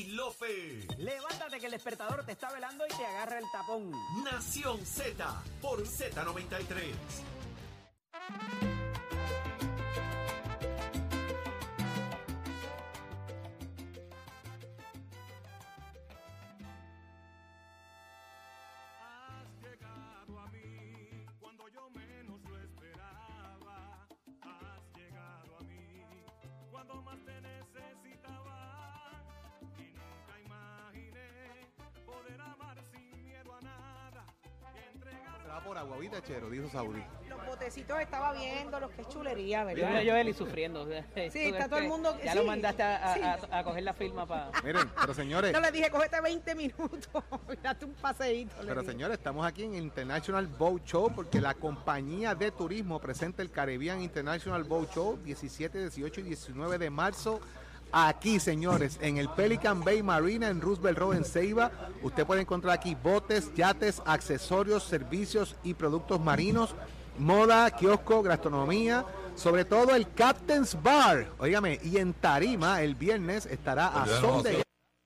y Lofe. Levántate que el despertador te está velando y te agarra el tapón. Nación Z por Z93. Estaba viendo, los que es chulería, Yo ¿verdad? veo a Joeli sufriendo. Sí, está todo el mundo- Ya sí, lo mandaste a, a- sí. a- a coger la firma para. Miren, pero señores, No le dije, cógete 20 minutos, date un paseíto. pero señores, estamos aquí en International Boat Show porque la compañía de turismo presenta el Caribbean International Boat Show 17, 18 y 19 de marzo. Aquí, señores, en el Pelican Bay Marina en Roosevelt Road en Ceiba, usted puede encontrar aquí botes, yates, accesorios, servicios y productos marinos, moda, kiosco, gastronomía, sobre todo el Captain's Bar. Óigame, y en Tarima el viernes estará a son de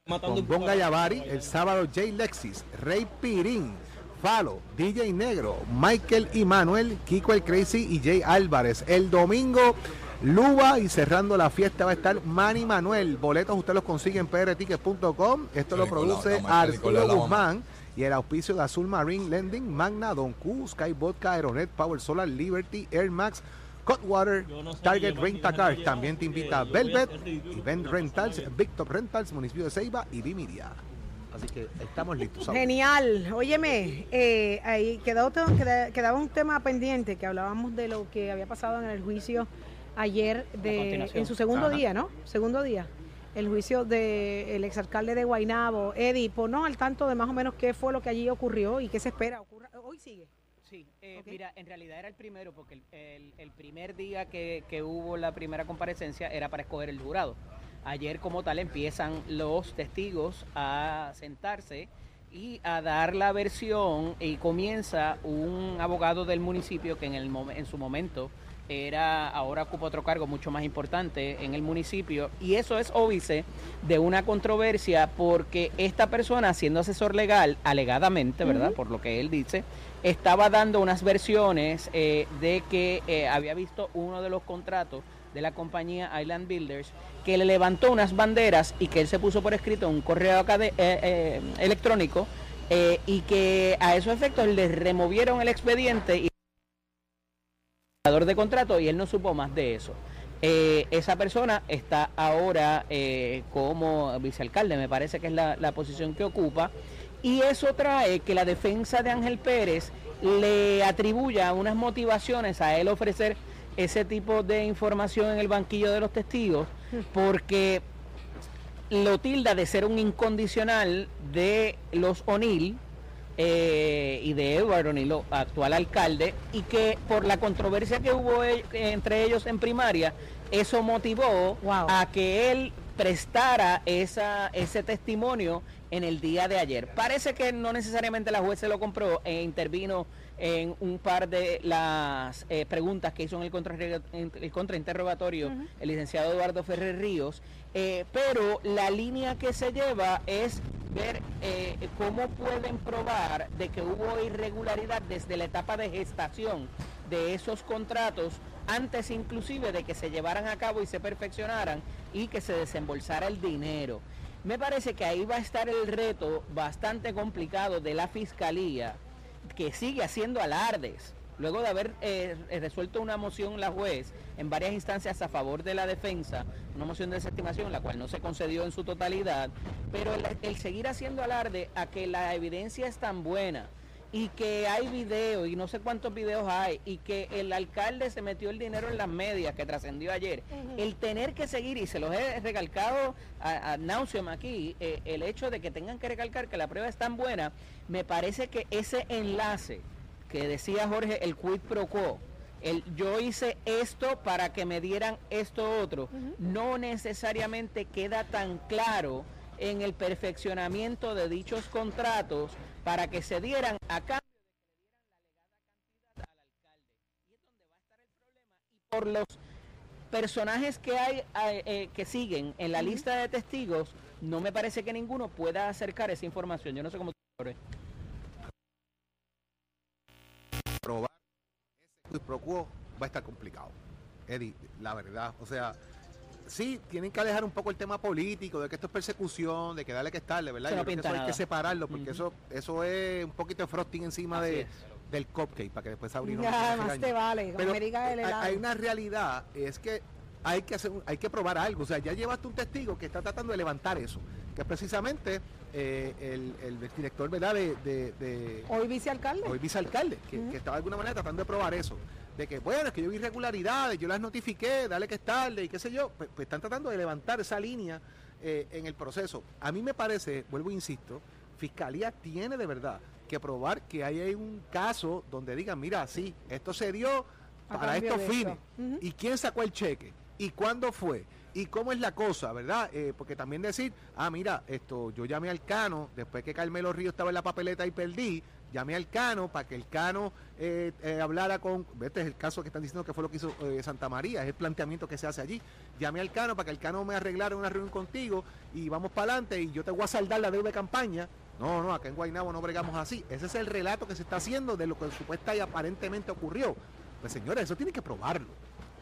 con Bonga Yavari, el sábado Jay Lexis, Rey Pirín, Falo, DJ Negro, Michael y Manuel, Kiko el Crazy y Jay Álvarez. El domingo, Luba y cerrando la fiesta va a estar Manny Manuel. Boletos usted los consigue en prtickets.com. Esto lo produce Arturo Guzmán. Y el auspicio de Azul Marine Lending, Magna, Don Q, Sky Vodka, Aeronet, Power Solar, Liberty, Air Max, Cutwater, Target Rent a Car. También te invita Velvet, Event Rentals, Victor Rentals, Municipio de Ceiba y Vimiria. Así que estamos listos. Genial. Óyeme, eh, ahí quedaba un tema pendiente que hablábamos de lo que había pasado en el juicio ayer de, en su segundo Ajá. día, ¿no? Segundo día. El juicio del exalcalde de Guainabo, Eddie, ponnos al tanto de más o menos qué fue lo que allí ocurrió y qué se espera. Ocurra, hoy sigue. Sí, eh, Ok. mira, en realidad era el primero, porque el, el- el primer día que, que hubo la primera comparecencia era para escoger el jurado. Ayer como tal empiezan los testigos a sentarse y a dar la versión y comienza un abogado del municipio que en, el, en su momento era, ahora ocupa otro cargo mucho más importante en el municipio y eso es óbice de una controversia porque esta persona siendo asesor legal, alegadamente, ¿verdad? Por lo que él dice, estaba dando unas versiones eh, de que eh, había visto uno de los contratos de la compañía Island Builders que le levantó unas banderas y que él se puso por escrito en un correo eh, electrónico y que a esos efectos le removieron el expediente y de contrato y él no supo más de eso. Eh, esa persona está ahora eh, como vicealcalde, me parece que es la, posición que ocupa, y eso trae que la defensa de Ángel Pérez le atribuya unas motivaciones a él ofrecer ese tipo de información en el banquillo de los testigos, porque lo tilda de ser un incondicional de los O'Neill eh, y de Edward O'Neill, actual alcalde, y que por la controversia que hubo e- entre ellos en primaria, eso motivó Wow. a que él prestara esa, ese testimonio en el día de ayer. Parece que no necesariamente la juez se lo compró e intervino en un par de las eh, preguntas que hizo en el, contra, en el contrainterrogatorio el licenciado Eduardo Ferrer Ríos, eh, pero la línea que se lleva es ver eh, cómo pueden probar de que hubo irregularidad desde la etapa de gestación de esos contratos antes inclusive de que se llevaran a cabo y se perfeccionaran y que se desembolsara el dinero. Me parece que ahí va a estar el reto bastante complicado de la fiscalía que sigue haciendo alardes. Luego de haber eh, resuelto una moción la juez en varias instancias a favor de la defensa, una moción de desestimación, la cual no se concedió en su totalidad, pero el, el seguir haciendo alarde a que la evidencia es tan buena y que hay videos y no sé cuántos videos hay y que el alcalde se metió el dinero en las medias que trascendió ayer, el tener que seguir, y se los he recalcado a, a nauseam aquí, eh, el hecho de que tengan que recalcar que la prueba es tan buena, me parece que ese enlace que decía Jorge, el quid pro quo, el yo hice esto para que me dieran esto otro, no necesariamente queda tan claro en el perfeccionamiento de dichos contratos para que se dieran a cambio de que le dieran la legada cantidad al alcalde. Y es donde va a estar el problema. Y por los personajes que hay eh, eh, que siguen en la lista de testigos, no me parece que ninguno pueda acercar esa información. Yo no sé cómo probar ese quid pro quo va a estar complicado. Eddie, la verdad, o sea, sí, tienen que alejar un poco el tema político, de que esto es persecución, de que dale que estarle, ¿verdad? Yo creo que eso hay que separarlo, porque eso, eso es un poquito de frosting encima Así de, es. del cupcake, para que después abrir Ya, más te vale, como me diga el hay- helado. hay una realidad, es que hay que hacer, hay que probar algo. O sea, ya llevaste un testigo que está tratando de levantar eso, que es precisamente eh, el, el director, ¿verdad? De, de- de- Hoy vicealcalde. hoy vicealcalde, que, Ujú. que estaba de alguna manera tratando de probar eso. De que, bueno, es que yo vi irregularidades, yo las notifiqué, dale que es tarde y qué sé yo. Pues, pues están tratando de levantar esa línea eh, en el proceso. A mí me parece, vuelvo e insisto, Fiscalía tiene de verdad que probar que ahí hay un caso donde digan, mira, sí, esto se dio para estos fines. ¿Y quién sacó el cheque? ¿Y cuándo fue? ¿Y cómo es la cosa, verdad? Eh, porque también decir, ah, mira, esto, yo llamé al Cano, después que Carmelo Río estaba en la papeleta y perdí, llamé al Cano para que el Cano eh, eh, hablara con, este es el caso que están diciendo que fue lo que hizo eh, Santa María, es el planteamiento que se hace allí. Llamé al Cano para que el Cano me arreglara una reunión contigo y vamos para adelante y yo te voy a saldar la deuda de campaña. No, no, acá en Guaynabo no bregamos así. Ese es el relato que se está haciendo de lo que supuesta y aparentemente ocurrió. Pues señores, eso tiene que probarlo.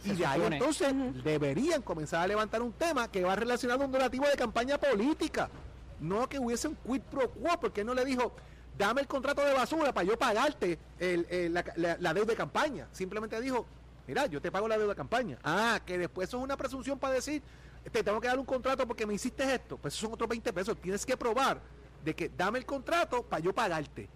Se y de ahí supone. entonces deberían comenzar a levantar un tema que va relacionado a un donativo de campaña política. No que hubiese un quid pro quo, porque él no le dijo, dame el contrato de basura para yo pagarte el- el- la, la- la deuda de campaña. Simplemente dijo, mira, yo te pago la deuda de campaña. Ah, que después eso es una presunción para decir, te tengo que dar un contrato porque me hiciste esto. Pues esos son otros 20 pesos. Tienes que probar de que dame el contrato para yo pagarte.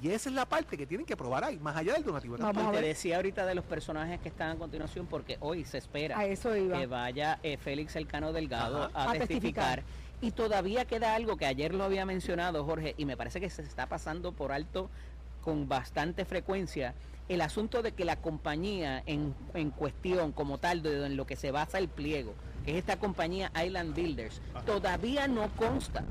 Y esa es la parte que tienen que probar ahí, más allá del donativo de Vamos te decía ahorita de los personajes que están a continuación, porque hoy se espera A eso iba. que vaya eh, Félix Elcano Delgado Ajá. a, A testificar. testificar. Y todavía queda algo que ayer lo había mencionado Jorge, y me parece que se está pasando por alto con bastante frecuencia, el asunto de que la compañía en, en cuestión como tal, de en lo que se basa el pliego, que es esta compañía Island Builders, todavía no consta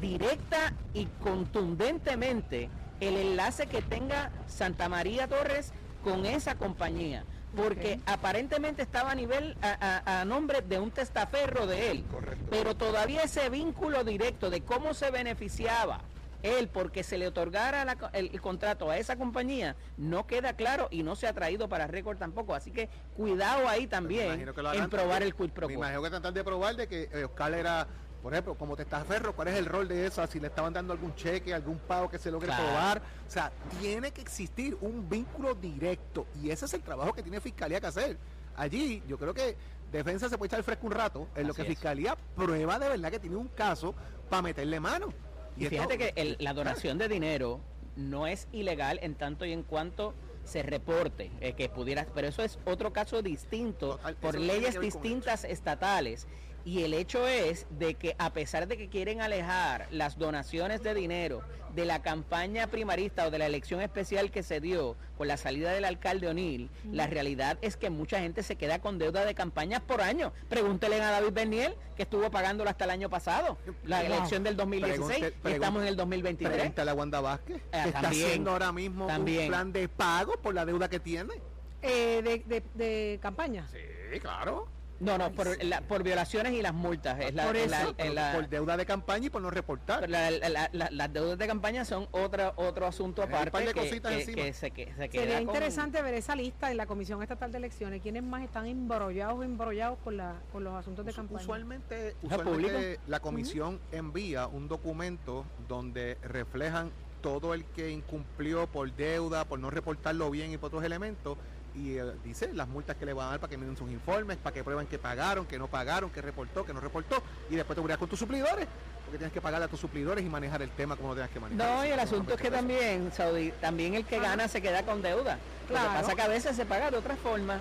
directa y contundentemente el enlace que tenga Santa María Torres con esa compañía. Porque aparentemente estaba a nivel, a, a- a nombre de un testaferro de él. Correcto. Pero todavía ese vínculo directo de cómo se beneficiaba él porque se le otorgara la el, el contrato a esa compañía no queda claro y no se ha traído para récord tampoco. Así que cuidado ahí también en probar también. el quid pro Me imagino que tratan de probar de que eh, Oscar era, por ejemplo, como testaferro, cuál es el rol de esa, si le estaban dando algún cheque, algún pago que se logre Claro. probar. O sea, tiene que existir un vínculo directo y ese es el trabajo que tiene Fiscalía que hacer. Allí, yo creo que Defensa se puede echar fresco un rato en lo que es. Fiscalía prueba de verdad que tiene un caso para meterle mano. Y fíjate que el- la donación de dinero no es ilegal en tanto y en cuanto se reporte eh, que pudiera, pero eso es otro caso distinto Total, por leyes distintas estatales. Y el hecho es de que a pesar de que quieren alejar las donaciones de dinero de la campaña primarista o de la elección especial que se dio con la salida del alcalde O'Neill, la realidad es que mucha gente se queda con deuda de campañas por año. Pregúntele a David Berniel, que estuvo pagándolo hasta el año pasado, la Wow. elección del 2016, Pregunte- y estamos en el 2023. Pregúntale a Wanda Vázquez, Ah, que está también, haciendo ahora mismo también. un plan de pago por la deuda que tiene. Eh, de, de- de campaña. Sí, claro. No, no, por, la- por violaciones y las multas. Es la, por es eso, la- es pero la- por deuda de campaña y por no reportar. pero la- la- la- las deudas de campaña son otra, otro asunto Hay un aparte par de que, cositas que- encima. que se, que se queda Sería con- interesante ver esa lista en la Comisión Estatal de Elecciones. ¿Quiénes más están embrollados o embrollados con, la, con los asuntos de campaña? Usualmente, ¿Es usualmente la comisión envía un documento donde reflejan todo el que incumplió por deuda, por no reportarlo bien y por otros elementos. Y eh, dice las multas que le van a dar para que miren sus informes, para que prueben que pagaron, que no pagaron, que reportó, que no reportó. Y después te unirás con tus suplidores, porque tienes que pagarle a tus suplidores y manejar el tema como lo tengas que manejar. No, y el asunto es que también, Saudi, también el que gana se queda con deuda. Lo Claro. que pasa es que a veces se paga de otra forma.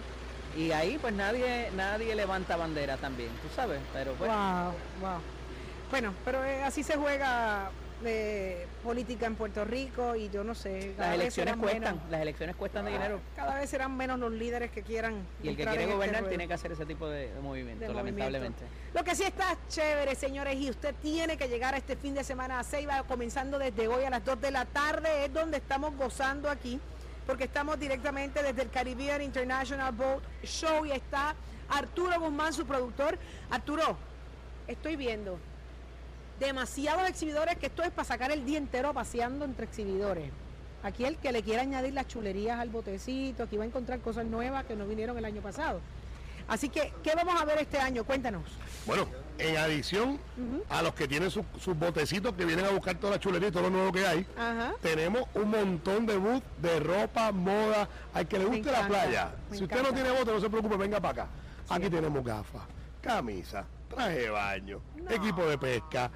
Y ahí pues nadie nadie levanta bandera también, tú sabes. Pero pues, Wow, wow. Bueno, pero eh, así se juega eh, política en Puerto Rico y yo no sé. las elecciones cuestan, menos- las elecciones cuestan de dinero. Cada vez serán menos los líderes que quieran. Y el que quiere este gobernar tiene que hacer ese tipo de, de movimiento, de movimiento. lamentablemente. Lo que sí está chévere, señores, y usted tiene que llegar a este fin de semana a Ceiba, comenzando desde hoy a las 2 de la tarde, es donde estamos gozando aquí, porque estamos directamente desde el Caribbean International Boat Show y está Arturo Guzmán, su productor. Arturo, estoy viendo demasiados exhibidores que esto es para sacar el día entero paseando entre exhibidores. Aquí el que le quiera añadir las chulerías al botecito, aquí va a encontrar cosas nuevas que no vinieron el año pasado. Así que, ¿qué vamos a ver este año? Cuéntanos. Bueno, en adición a los que tienen sus, sus botecitos que vienen a buscar toda la chulería y todo lo nuevo que hay, Ajá. tenemos un montón de booths de ropa, moda, al que le guste la playa. Si usted no tiene bote, no se preocupe, venga para acá. Aquí tenemos gafas, camisa, traje de baño, No. equipo de pesca,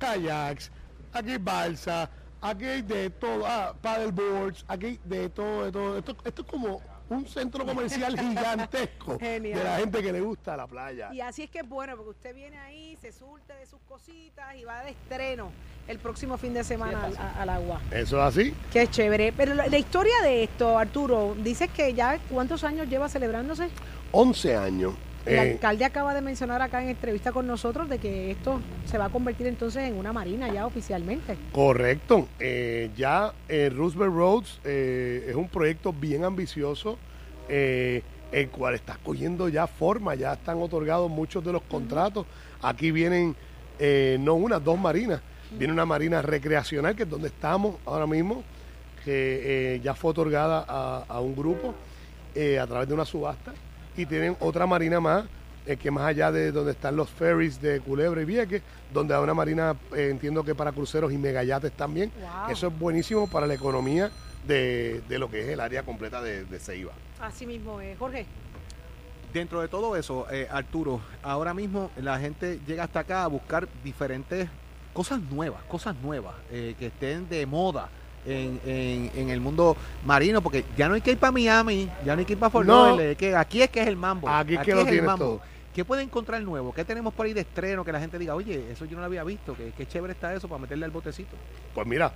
kayaks, aquí hay balsa, aquí hay de todo, ah, paddleboards, aquí hay de todo, de todo. Esto, esto es como un centro comercial gigantesco Genial. de la gente que le gusta la playa. Y así es que es bueno, porque usted viene ahí, se surte de sus cositas y va de estreno el próximo fin de semana al, agua. Eso es así. Qué chévere. Pero la, la historia de esto, Arturo, dices que ya cuántos años lleva celebrándose. 11 años. El Eh, alcalde acaba de mencionar acá en entrevista con nosotros de que esto se va a convertir entonces en una marina ya oficialmente. Correcto. Eh, ya eh, Roosevelt Roads es un proyecto bien ambicioso, el cual está cogiendo ya forma, ya están otorgados muchos de los contratos. Aquí vienen no una, dos marinas. Viene una marina recreacional, que es donde estamos ahora mismo, que ya fue otorgada a, a un grupo a través de una subasta. Y tienen otra marina más, eh, que más allá de donde están los ferries de Culebra y Vieques, donde hay una marina, eh, entiendo que para cruceros y megayates también. Wow. Eso es buenísimo para la economía de, de lo que es el área completa de, de Ceiba. Así mismo es. Jorge. Dentro de todo eso, eh, Arturo, ahora mismo la gente llega hasta acá a buscar diferentes cosas nuevas, cosas nuevas, eh, que estén de moda en, en- en el mundo marino, porque ya no hay que ir para Miami, ya no hay que ir para Fort No. Que aquí es que es el mambo. Aquí es que lo tienes mambo. todo. ¿Qué puede encontrar nuevo? ¿Qué tenemos por ahí de estreno que la gente diga, oye, eso yo no lo había visto, que, qué chévere está eso para meterle al botecito? Pues mira,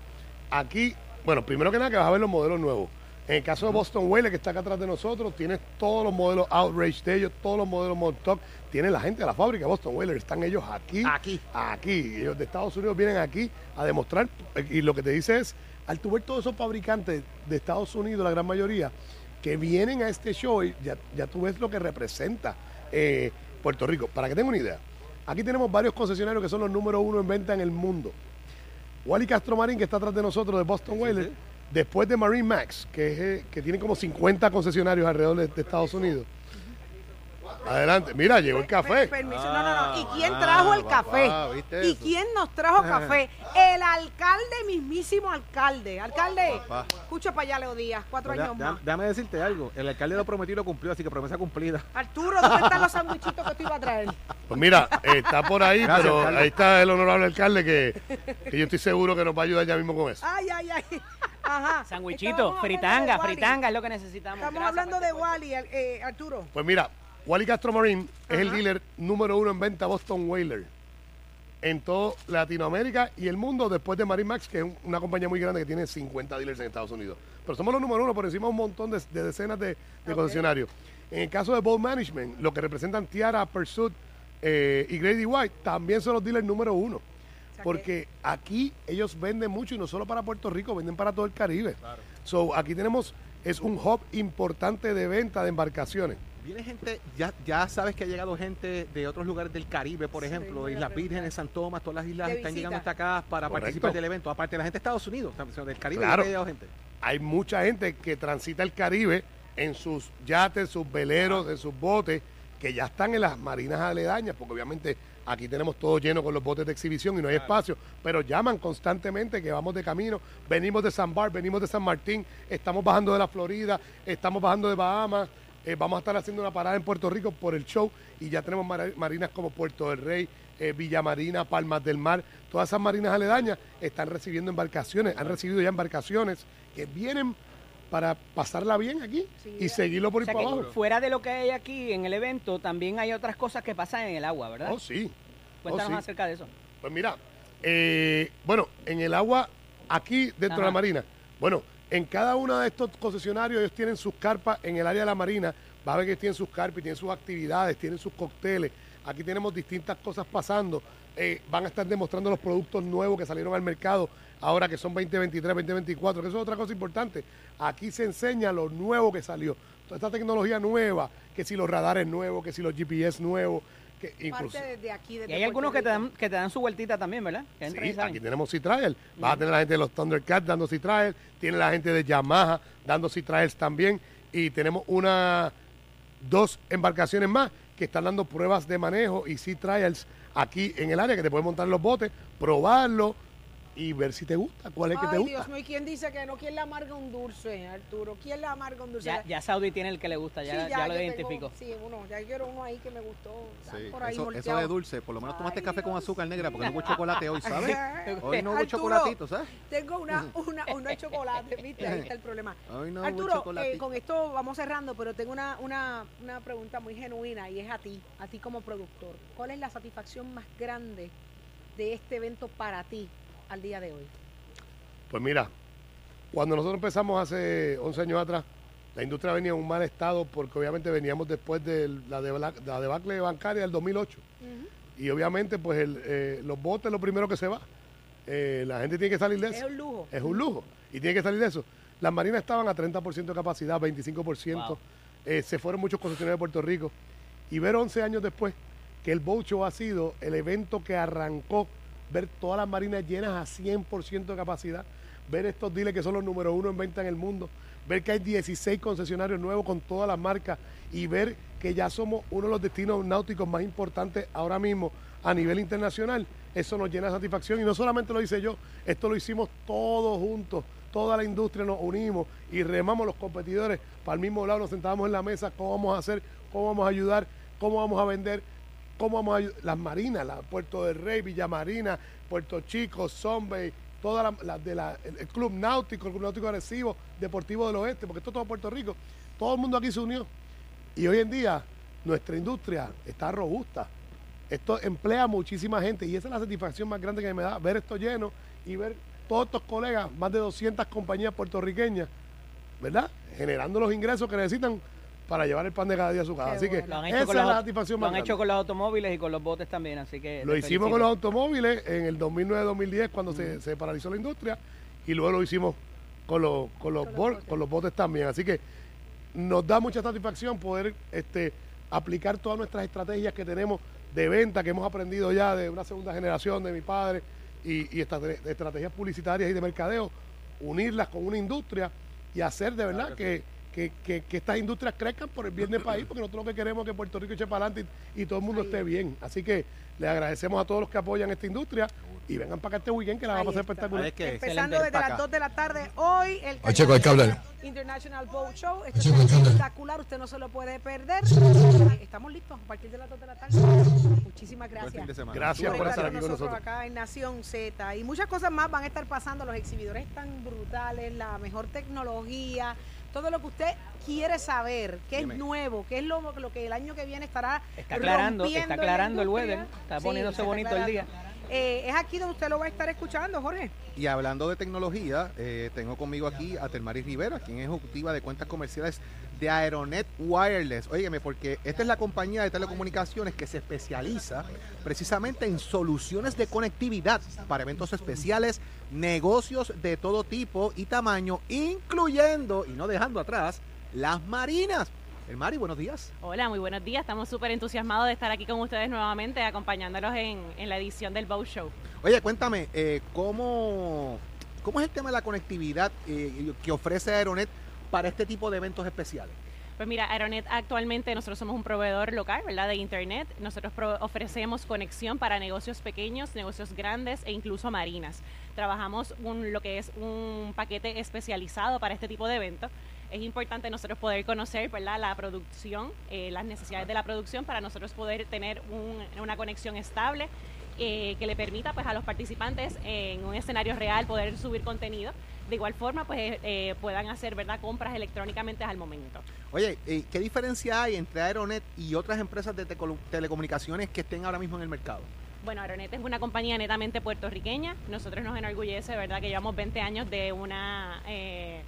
aquí, bueno, primero que nada que vas a ver los modelos nuevos. En el caso de Boston Whaler, que está acá atrás de nosotros, tienes todos los modelos Outrage de ellos, todos los modelos Montauk. Tiene la gente de la fábrica Boston Whaler, están ellos aquí. Aquí. Aquí. Ellos de Estados Unidos vienen aquí a demostrar. Y lo que te dice es, al tu ver todos esos fabricantes de Estados Unidos, la gran mayoría, que vienen a este show, y ya, ya tú ves lo que representa eh, Puerto Rico. Para que tengan una idea, aquí tenemos varios concesionarios que son los número uno en venta en el mundo. Wally Castro Marín, que está atrás de nosotros, de Boston Whaler, después de Marine Max, que, es, eh, que tiene como 50 concesionarios alrededor de, de Estados Unidos. Adelante, mira, llegó el café. Per- permiso. No, no, no. ¿Y quién Ah, trajo el café? ¿viste ¿Y eso? quién nos trajo café? El alcalde, mismísimo alcalde. Alcalde, Papá. escucha para allá, Leo Díaz, cuatro años más. Déjame decirte algo, el alcalde lo prometió y lo cumplió, así que promesa cumplida. Arturo, ¿dónde están los sandwichitos que tú ibas a traer? Pues mira, eh, está por ahí, Gracias, pero alcalde. ahí está el honorable alcalde que, que yo estoy seguro que nos va a ayudar ya mismo con eso. Ay, ay, ay. Ajá. Sandwichito, fritanga, fritanga es lo que necesitamos. Estamos Gracias hablando de. Wally, al- eh, Arturo. Pues mira, Wally Castro Marine es el dealer número uno en venta Boston Whaler en toda Latinoamérica y el mundo después de Marine Max, que es un- una compañía muy grande que tiene 50 dealers en Estados Unidos. Pero somos los número uno por encima de un montón de, de decenas de, concesionarios. En el caso de Boat Management, lo que representan Tiara, Pursuit eh, y Grady White, también son los dealers número uno. Porque aquí ellos venden mucho y no solo para Puerto Rico, venden para todo el Caribe. So, aquí tenemos, es un hub importante de venta de embarcaciones. Viene gente, ya, ya sabes que ha llegado gente de otros lugares del Caribe, por ejemplo, Islas. Vírgenes, San Tomás, todas las islas están llegando hasta acá para Correcto. participar del evento. Aparte de la gente de Estados Unidos, del Caribe, Claro. ha llegado gente. hay mucha gente que transita el Caribe en sus yates, sus veleros, en sus botes, que ya están en las marinas aledañas, porque obviamente aquí tenemos todo lleno con los botes de exhibición y no hay espacio, pero llaman constantemente que vamos de camino, venimos de San Bar, venimos de San Martín, estamos bajando de la Florida, estamos bajando de Bahamas, eh, vamos a estar haciendo una parada en Puerto Rico por el show y ya tenemos marinas como Puerto del Rey, eh, Villa Marina, Palmas del Mar, todas esas marinas aledañas están recibiendo embarcaciones, han recibido ya embarcaciones que vienen para pasarla bien aquí Sí, y seguirlo por O ir sea para abajo. fuera de lo que hay aquí en el evento, también hay otras cosas que pasan en el agua, ¿verdad? Oh, sí. Cuéntanos oh, sí. acerca de eso. Pues mira, eh, bueno, en el agua, aquí dentro de la marina, bueno, en cada uno de estos concesionarios ellos tienen sus carpas en el área de la marina, va a ver que tienen sus carpas y tienen sus actividades, tienen sus cócteles, aquí tenemos distintas cosas pasando, eh, van a estar demostrando los productos nuevos que salieron al mercado ahora que son 2023, 2024, que eso es otra cosa importante, aquí se enseña lo nuevo que salió, toda esta tecnología nueva, que si los radares nuevos, que si los GPS nuevos, que parte incluso de, de aquí. Y desde hay algunos que te dan, que te dan su vueltita también, ¿verdad? Que y Sí, aquí tenemos Sea Trial. Vas a tener la gente de los Thundercats dando Sea Trial. Tiene la gente de Yamaha dando Sea Trials también. Y tenemos una dos embarcaciones más que están dando pruebas de manejo y Sea Trials aquí en el área que te puedes montar los botes, probarlo y ver si te gusta, cuál es el que te Ay, gusta. Dios mío, ¿y quién dice que no? ¿Quién le amarga un dulce, Arturo? ¿Quién le amarga un dulce? Ya, ya Saudi tiene el que le gusta, ya, Sí, ya, lo tengo- identifico. sí, uno, ya quiero uno ahí que me gustó. Sí, por ahí eso, eso de dulce, por lo menos tomaste Ay, café con azúcar negra porque no hubo chocolate hoy, ¿sabes? Hoy no hubo Arturo, chocolatito, ¿sabes? Tengo una, una, una de chocolate, ¿viste? Ahí está el problema. Hoy no hubo Arturo, eh, con esto vamos cerrando, pero tengo una, una, una pregunta muy genuina y es a ti, a ti como productor. ¿Cuál es la satisfacción más grande de este evento para ti al día de hoy? Pues mira, cuando nosotros empezamos hace 11 años atrás, la industria venía en un mal estado porque obviamente veníamos después de la, debacle bancaria del 2008. Y obviamente pues el, eh, los botes es lo primero que se va. Eh, la gente tiene que salir de Es eso. un lujo. Es un lujo. Y tiene que salir de eso. Las marinas estaban a 30% de capacidad, 25%. Wow. Eh, se fueron muchos concesionarios de Puerto Rico. Y ver 11 años después que el Boat Show ha sido el evento que arrancó, ver todas las marinas llenas a 100% de capacidad, ver estos dealers que son los número uno en venta en el mundo, ver que hay 16 concesionarios nuevos con todas las marcas y ver que ya somos uno de los destinos náuticos más importantes ahora mismo a nivel internacional, eso nos llena de satisfacción. Y no solamente lo hice yo, esto lo hicimos todos juntos, toda la industria nos unimos y remamos los competidores para el mismo lado, nos sentábamos en la mesa, cómo vamos a hacer, cómo vamos a ayudar, cómo vamos a vender, cómo vamos a las marinas, Puerto del Rey, Villa Marina, Puerto Chico, Zombie, todas las de la, el, el Club Náutico, el Club Náutico Agresivo, Deportivo del Oeste, porque esto es todo Puerto Rico, todo el mundo aquí se unió. Y hoy en día nuestra industria está robusta. Esto emplea muchísima gente y esa es la satisfacción más grande que me da, ver esto lleno y ver todos estos colegas, más de 200 compañías puertorriqueñas, ¿verdad? Generando los ingresos que necesitan para llevar el pan de cada día a su casa. Qué Así que. Lo han esa es la satisfacción lo más han hecho con los automóviles y con los botes también, así que Lo hicimos felicito. con los automóviles en el 2009-2010 cuando se, se paralizó la industria y luego lo hicimos con los, con los, Con los bol- botes. con los botes también. Así que nos da mucha satisfacción poder este, aplicar todas nuestras estrategias que tenemos de venta, que hemos aprendido ya de una segunda generación de mi padre y, y estrate- estrategias publicitarias y de mercadeo, unirlas con una industria y hacer de verdad que, que, que- que estas industrias crezcan por el bien del país, porque nosotros lo que queremos es que Puerto Rico eche para adelante y, y todo el mundo Ahí esté es. bien. Así que le agradecemos a todos los que apoyan esta industria y vengan para acá este weekend que la vamos a hacer espectacular. Es que Empezando desde las Acá. 2 de la tarde hoy, el Oye. International Boat Show. Esto es espectacular, usted no se lo puede perder. Estamos listos a partir de las 2 de la tarde. Muchísimas gracias. Gracias por por estar aquí con nosotros nosotros. acá en Nación Z. Y muchas cosas más van a estar pasando. Los exhibidores están brutales, la mejor tecnología, todo lo que usted quiere saber, qué Dime. es nuevo, qué es lo, lo que el año que viene estará Está aclarando, está aclarando el weather, está poniéndose está bonito el día. Eh, es aquí donde usted lo va a estar escuchando, Jorge. Y hablando de tecnología, eh, tengo conmigo aquí a Telmaris Rivera, quien es ejecutiva de cuentas comerciales de Aeronet Wireless. Óigame, porque esta es la compañía de telecomunicaciones que se especializa precisamente en soluciones de conectividad para eventos especiales, negocios de todo tipo y tamaño, incluyendo y no dejando atrás las marinas. El Mari, buenos días. Hola, muy buenos días. Estamos súper entusiasmados de estar aquí con ustedes nuevamente, acompañándolos en, en la edición del Bow Show. Oye, cuéntame, eh, ¿cómo, ¿cómo es el tema de la conectividad eh, que ofrece Aeronet para este tipo de eventos especiales? Pues mira, Aeronet actualmente nosotros somos un proveedor local, ¿verdad? De Internet. Nosotros ofrecemos conexión para negocios pequeños, negocios grandes e incluso marinas. Trabajamos un, lo que es un paquete especializado para este tipo de eventos. Es importante nosotros poder conocer, ¿verdad? La producción, eh, las necesidades de la producción para nosotros poder tener un- una conexión estable eh, que le permita pues a los participantes en un escenario real poder subir contenido. De igual forma, pues eh, puedan hacer, ¿verdad? Compras electrónicamente al momento. Oye, eh, ¿qué diferencia hay entre Aeronet y otras empresas de telecomunicaciones que estén ahora mismo en el mercado? Bueno, Aeronet es una compañía netamente puertorriqueña. Nosotros nos enorgullece, ¿verdad?, que llevamos 20 años de una eh,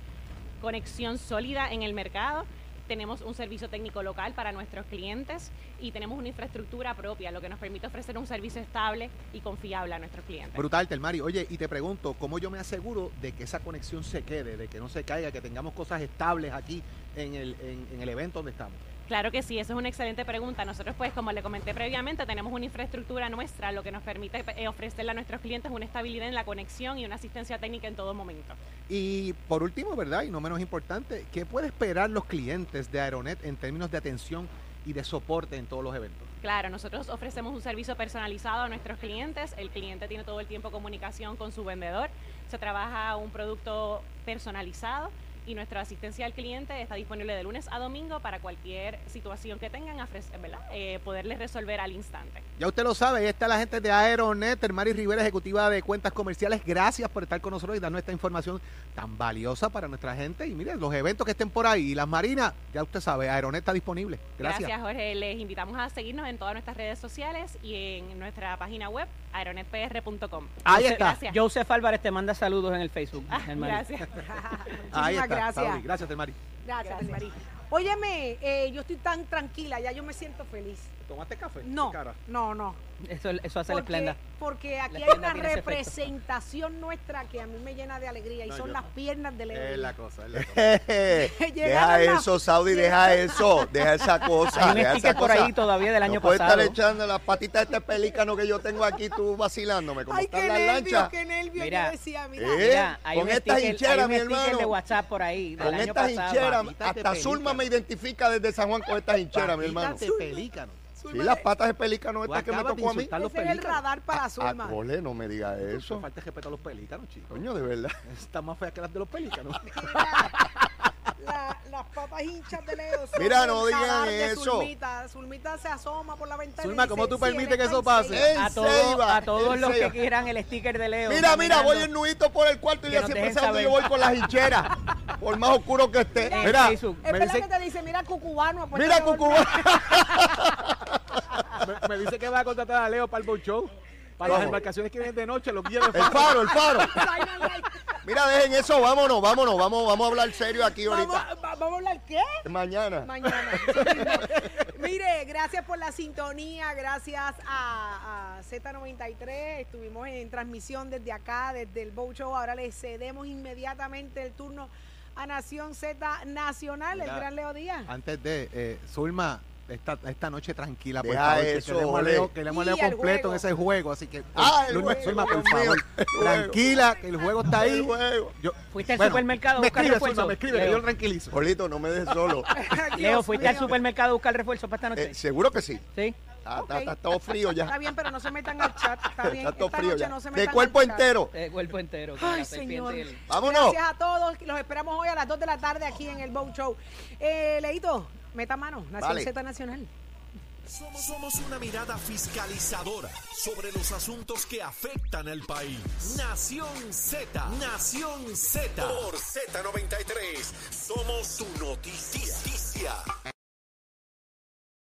conexión sólida en el mercado. Tenemos un servicio técnico local para nuestros clientes y tenemos una infraestructura propia, lo que nos permite ofrecer un servicio estable y confiable a nuestros clientes. Brutal, Telmari. Oye, y te pregunto, ¿cómo yo me aseguro de que esa conexión se quede, de que no se caiga, que tengamos cosas estables aquí en el, en, en el evento donde estamos? Claro que sí, eso es una excelente pregunta. Nosotros, pues, como le comenté previamente, tenemos una infraestructura nuestra, lo que nos permite eh, ofrecerle a nuestros clientes una estabilidad en la conexión y una asistencia técnica en todo momento. Y por último, ¿verdad? Y no menos importante, ¿qué puede esperar los clientes de Aeronet en términos de atención y de soporte en todos los eventos? Claro, nosotros ofrecemos un servicio personalizado a nuestros clientes. El cliente tiene todo el tiempo comunicación con su vendedor. Se trabaja un producto personalizado y nuestra asistencia al cliente está disponible de lunes a domingo para cualquier situación que tengan, ¿verdad? Eh, poderles resolver al instante. Ya usted lo sabe, ahí está la gente de Aeronet, Hermari Rivera, ejecutiva de cuentas comerciales. Gracias por estar con nosotros y darnos esta información tan valiosa para nuestra gente. Y miren, los eventos que estén por ahí, y las marinas, ya usted sabe, Aeronet está disponible. Gracias. Gracias, Jorge. Les invitamos a seguirnos en todas nuestras redes sociales y en nuestra página web, aeronetpr.com. Ahí está. Gracias. Joseph Álvarez te manda saludos en el Facebook. Ah, hermano. gracias. Ahí está. Gracias. Gracias, Hermari. Gracias, Mari. Óyeme, eh, yo estoy tan tranquila, ya yo me siento feliz. ¿Tomaste café? No, Cara. no, no. Eso, eso hace la esplenda. porque aquí La hay una representación nuestra que a mí me llena de alegría y No, son yo- las piernas de Leo. Es la cosa, es la cosa. deja eso, Saudi, deja eso, deja esa cosa. Hay un deja esa sticker por cosa. ahí todavía del año puedes pasado. estar echando las patitas de este pelícano que yo tengo aquí, tú vacilándome, como Ay, están qué las lanchas. qué nervios. Mira, yo decía, mira. Eh, Mira, hay con estas hincheras, mi hermano. de WhatsApp por ahí del Con estas hincheras, hasta pelícano. Zulma me identifica desde San Juan con estas hincheras, mi hermano. Patitas pelícano. Sí, las patas de pelícano estas que me tocó a mí. Ese es el radar para Ah, Zulma. cole, no me diga Eso falta respeto a los pelícanos, chicos. Coño, de verdad. Están más feas que las de los pelícanos. La- las papas hinchas de Leo. son Mira, no digan eso. Zulmita. Zulmita se asoma por la ventana. y Zulma, dice, ¿cómo tú "Si permites que está eso pase? Ceiba". En A todos, Ceiba, a todos en los que quieran el sticker de Leo. Mira, mira, voy en nudito por el cuarto y Que ya siempre sé dónde yo voy con las hincheras. Por más oscuro que esté. En Mira, Facebook. Es Me verdad dice- que te dice, mira cucubano. mira, Cucubá. me, me dice que va a contratar a Leo para el boat show. Para las Vamos. embarcaciones que vienen de noche, los guías de El faro, el faro. Mira, dejen eso, vámonos, vámonos, vamos, vamos a hablar serio aquí Vamos, ahorita. va- vamos a hablar qué? Mañana. Mañana. Mire, gracias por la sintonía, gracias a, a Z93. Estuvimos en transmisión desde acá, desde el Bow Show. Ahora le cedemos inmediatamente el turno a Nación Z Nacional, el gran Leo Díaz. Antes de, eh, Zulma, esta, esta noche tranquila, por Deja favor. que eso, queremos ole. Leo, queremos Leo Y el completo juego. en ese juego, así que. Ah, el Zulma, juego, Zulma, por Dios mío, favor. el juego. Tranquila, que el juego está ahí. El juego. Yo, Fuiste al bueno, supermercado a Me buscar escribe, refuerzo. Zulma, me escribe, que yo lo tranquilizo. Polito, no me dejes solo. Leo, Dios ¿fuiste al mío. supermercado a buscar refuerzo para esta noche? Eh, Seguro que sí. sí. Está, está- está todo frío Está ya. bien, pero no se metan al chat. Está bien. Está todo Esta frío noche ya. no se De metan cuerpo al chat. entero. De cuerpo entero. Ay, la serpiente señor. y el- Vámonos. Gracias a todos. Los esperamos hoy a las 2 de la tarde aquí en el Bow Show. Eh, Leito, meta mano. Nación Vale. Z Nacional. Somos, somos una mirada fiscalizadora sobre los asuntos que afectan al país. Nación Z, Nación Z. Por Z93, somos su noticia.